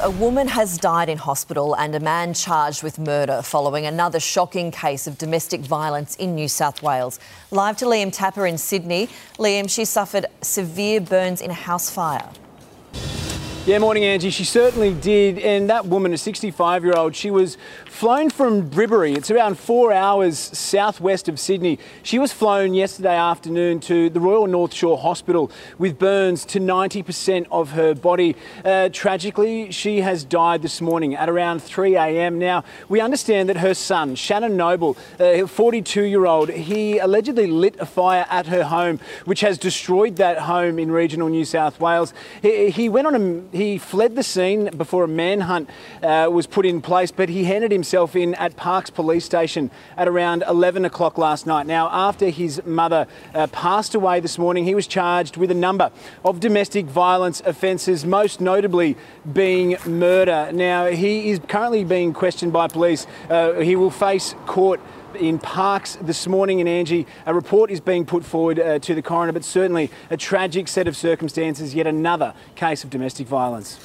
A woman has died in hospital and a man charged with murder following another shocking case of domestic violence in New South Wales. Live to Liam Tapper in Sydney. Liam, she suffered severe burns in a house fire. Yeah, morning, Angie. She certainly did. And that woman, a 65 year old, she was flown from Bribbaree. It's around four hours southwest of Sydney. She was flown yesterday afternoon to the Royal North Shore Hospital with burns to 90% of her body. Uh, tragically, she has died this morning at around 3 a.m. Now, we understand that her son, Shannon Noble, a 42 year old, he allegedly lit a fire at her home, which has destroyed that home in regional New South Wales. He, he went on a he fled the scene before a manhunt uh, was put in place, but he handed himself in at Parkes Police Station at around 11 o'clock last night. Now, after his mother uh, passed away this morning, he was charged with a number of domestic violence offences, most notably being murder. Now, he is currently being questioned by police. Uh, he will face court in Parkes this morning. And Angie, a report is being put forward uh, to the coroner, but certainly a tragic set of circumstances, yet another case of domestic violence.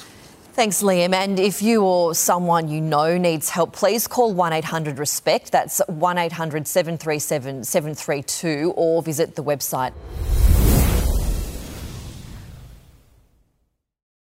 Thanks, Liam. And if you or someone you know needs help, please call 1 800 RESPECT. That's 1 800 737 732 or visit the website